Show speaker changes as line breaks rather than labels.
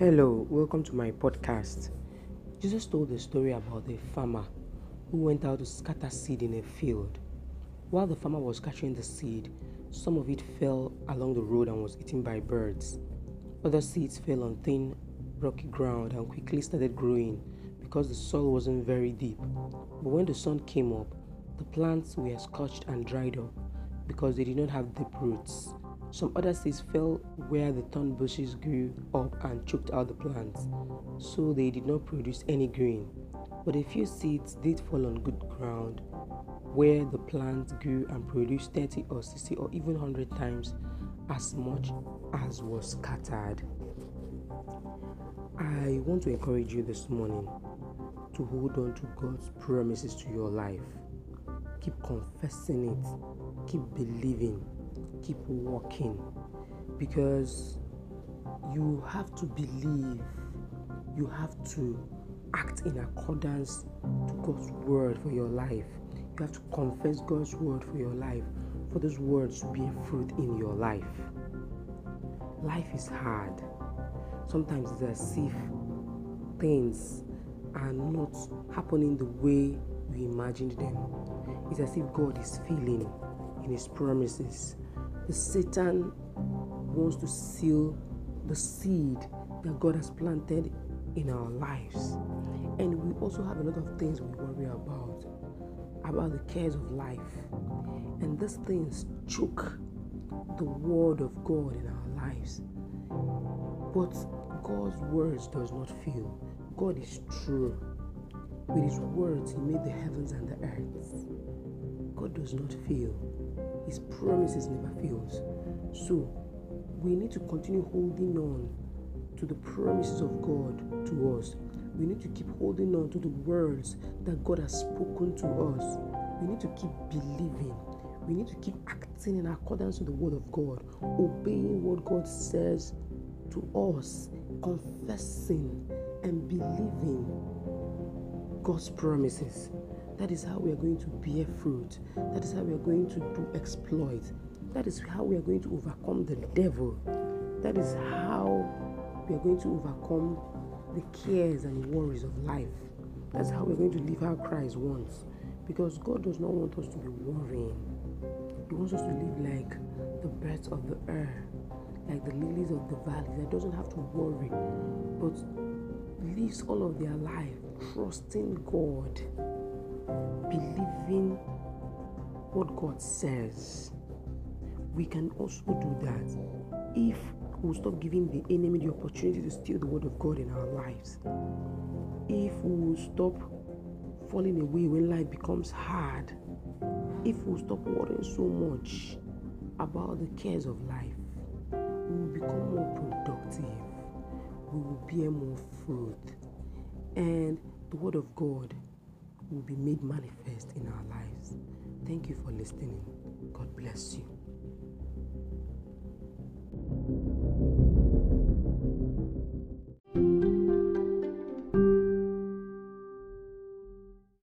Hello, welcome to my podcast. Jesus told a story about a farmer who went out to scatter seed in a field. While the farmer was scattering the seed, some of it fell along the road and was eaten by birds. Other seeds fell on thin, rocky ground and quickly started growing because the soil wasn't very deep. But when the sun came up, the plants were scorched and dried up because they did not have deep roots. Some other seeds fell where the thorn bushes grew up and choked out the plants, so they did not produce any grain. But a few seeds did fall on good ground, where the plants grew and produced 30 or 60 or even 100 times as much as was scattered. I want to encourage you this morning to hold on to God's promises to your life. Keep confessing it, keep believing keep walking because you have to believe, you have to act in accordance to God's word for your life. You have to confess God's word for your life, for those words to bear fruit in your life. Life is hard. Sometimes it's as if things are not happening the way we imagined them. It's as if God is failing in His promises Satan wants to seal the seed that God has planted in our lives. And we also have a lot of things we worry about, about the cares of life. And these things choke the word of God in our lives. But God's words does not fail. God is true. With his words, he made the heavens and the earth. God does not fail. His promises never fails. So we need to continue holding on to the promises of God to us. We need to keep holding on to the words that God has spoken to us. We need to keep believing. We need to keep acting in accordance with the word of God, obeying what God says to us, confessing and believing God's promises. That is how we are going to bear fruit. That is how we are going to do exploit. That is how we are going to overcome the devil. That is how we are going to overcome the cares and worries of life. That's how we're going to live how Christ wants. Because God does not want us to be worrying. He wants us to live like the birds of the air, like the lilies of the valley that doesn't have to worry, but lives all of their life trusting God believing what God says. We can also do that if we stop giving the enemy the opportunity to steal the word of God in our lives. If we stop falling away when life becomes hard. If we stop worrying so much about the cares of life, we will become more productive. We will bear more fruit. And the word of God will be made manifest in our lives. Thank you for listening. God bless you.